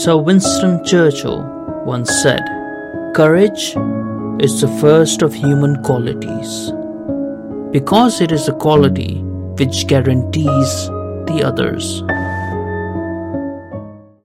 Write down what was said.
Sir Winston Churchill once said, Courage is the first of human qualities because it is a quality which guarantees the others.